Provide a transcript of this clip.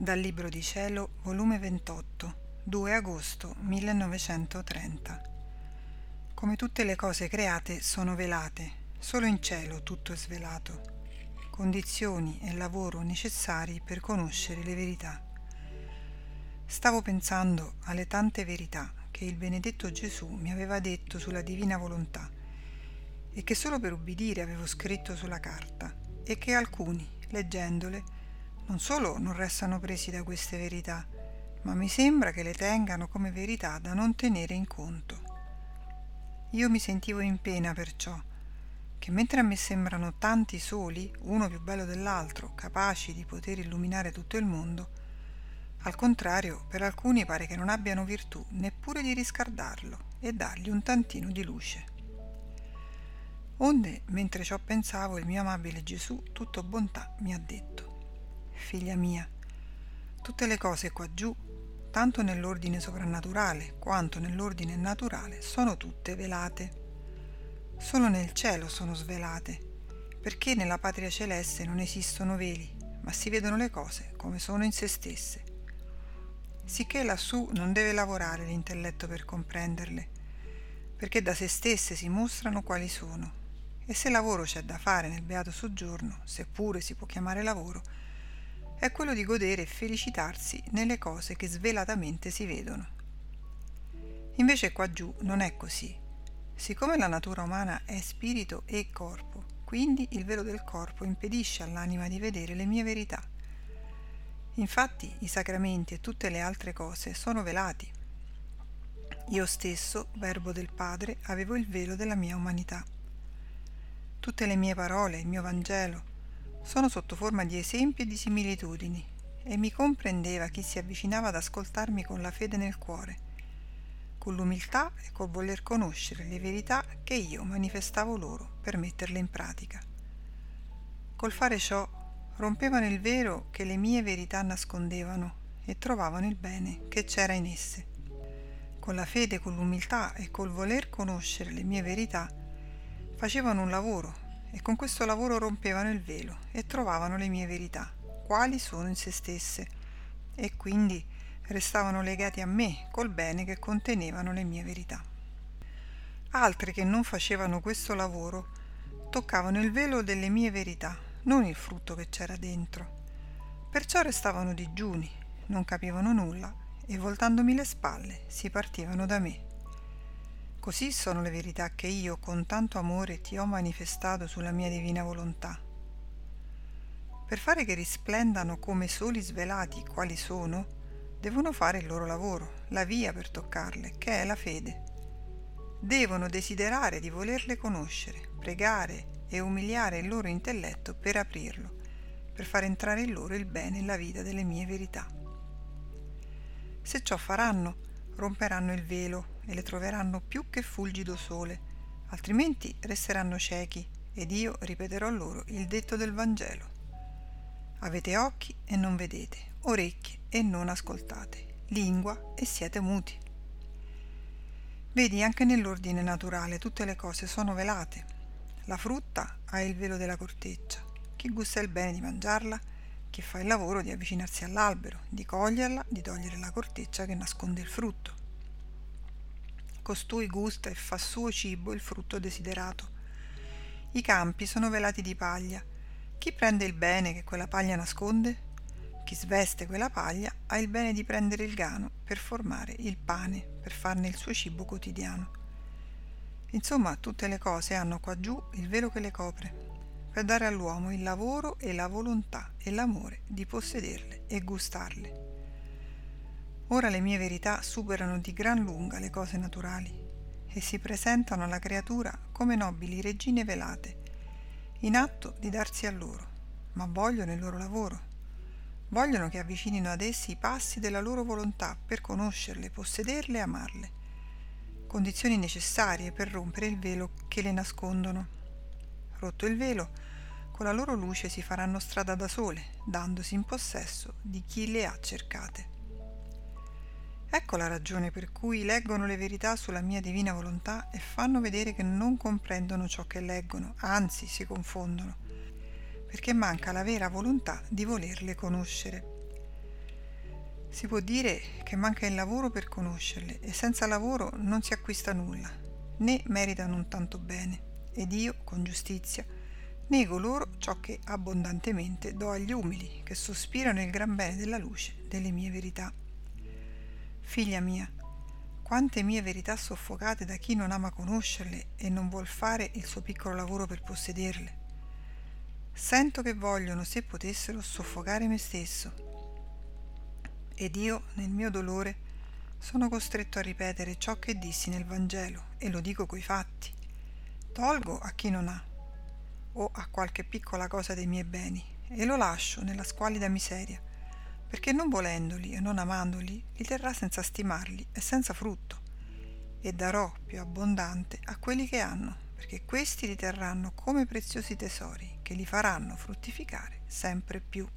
Dal Libro di Cielo, volume 28, 2 agosto 1930. Come tutte le cose create sono velate, solo in cielo tutto è svelato. Condizioni e lavoro necessari per conoscere le verità. Stavo pensando alle tante verità che il benedetto Gesù mi aveva detto sulla divina volontà e che solo per ubbidire avevo scritto sulla carta e che alcuni, leggendole, non solo non restano presi da queste verità, ma mi sembra che le tengano come verità da non tenere in conto. Io mi sentivo in pena perciò, che mentre a me sembrano tanti soli, uno più bello dell'altro, capaci di poter illuminare tutto il mondo, al contrario, per alcuni pare che non abbiano virtù neppure di riscaldarlo e dargli un tantino di luce. Onde, mentre ciò pensavo, il mio amabile Gesù, tutto bontà, mi ha detto figlia mia, tutte le cose qua giù, tanto nell'ordine soprannaturale quanto nell'ordine naturale, sono tutte velate. Solo nel cielo sono svelate, perché nella patria celeste non esistono veli, ma si vedono le cose come sono in se stesse. Sicché lassù non deve lavorare l'intelletto per comprenderle, perché da se stesse si mostrano quali sono. E se lavoro c'è da fare nel beato soggiorno, seppure si può chiamare lavoro, è quello di godere e felicitarsi nelle cose che svelatamente si vedono. Invece qua giù non è così. Siccome la natura umana è spirito e corpo, quindi il velo del corpo impedisce all'anima di vedere le mie verità. Infatti i sacramenti e tutte le altre cose sono velati. Io stesso, verbo del Padre, avevo il velo della mia umanità. Tutte le mie parole, il mio Vangelo, sono sotto forma di esempi e di similitudini e mi comprendeva chi si avvicinava ad ascoltarmi con la fede nel cuore, con l'umiltà e col voler conoscere le verità che io manifestavo loro per metterle in pratica. Col fare ciò rompevano il vero che le mie verità nascondevano e trovavano il bene che c'era in esse. Con la fede, con l'umiltà e col voler conoscere le mie verità facevano un lavoro e con questo lavoro rompevano il velo e trovavano le mie verità, quali sono in se stesse, e quindi restavano legati a me col bene che contenevano le mie verità. Altri che non facevano questo lavoro toccavano il velo delle mie verità, non il frutto che c'era dentro. Perciò restavano digiuni, non capivano nulla e voltandomi le spalle si partivano da me. Così sono le verità che io con tanto amore ti ho manifestato sulla mia divina volontà. Per fare che risplendano come soli svelati quali sono, devono fare il loro lavoro, la via per toccarle, che è la fede. Devono desiderare di volerle conoscere, pregare e umiliare il loro intelletto per aprirlo, per far entrare in loro il bene e la vita delle mie verità. Se ciò faranno, romperanno il velo e le troveranno più che fulgido sole, altrimenti resteranno ciechi ed io ripeterò loro il detto del Vangelo. Avete occhi e non vedete, orecchie e non ascoltate, lingua e siete muti. Vedi, anche nell'ordine naturale tutte le cose sono velate. La frutta ha il velo della corteccia. Chi gusta il bene di mangiarla, chi fa il lavoro di avvicinarsi all'albero, di coglierla, di togliere la corteccia che nasconde il frutto. Costui gusta e fa suo cibo il frutto desiderato. I campi sono velati di paglia. Chi prende il bene che quella paglia nasconde? Chi sveste quella paglia ha il bene di prendere il grano per formare il pane, per farne il suo cibo quotidiano. Insomma, tutte le cose hanno qua giù il velo che le copre, per dare all'uomo il lavoro e la volontà e l'amore di possederle e gustarle. Ora le mie verità superano di gran lunga le cose naturali e si presentano alla creatura come nobili regine velate, in atto di darsi a loro, ma vogliono il loro lavoro. Vogliono che avvicinino ad essi i passi della loro volontà per conoscerle, possederle e amarle, condizioni necessarie per rompere il velo che le nascondono. Rotto il velo, con la loro luce si faranno strada da sole, dandosi in possesso di chi le ha cercate. Ecco la ragione per cui leggono le verità sulla mia divina volontà e fanno vedere che non comprendono ciò che leggono, anzi si confondono, perché manca la vera volontà di volerle conoscere. Si può dire che manca il lavoro per conoscerle e senza lavoro non si acquista nulla, né meritano tanto bene, ed io, con giustizia, nego loro ciò che abbondantemente do agli umili che sospirano il gran bene della luce delle mie verità. Figlia mia, quante mie verità soffocate da chi non ama conoscerle e non vuol fare il suo piccolo lavoro per possederle. Sento che vogliono, se potessero, soffocare me stesso. Ed io, nel mio dolore, sono costretto a ripetere ciò che dissi nel Vangelo e lo dico coi fatti. Tolgo a chi non ha o a qualche piccola cosa dei miei beni e lo lascio nella squalida miseria perché non volendoli e non amandoli li terrà senza stimarli e senza frutto, e darò più abbondante a quelli che hanno, perché questi li terranno come preziosi tesori che li faranno fruttificare sempre più.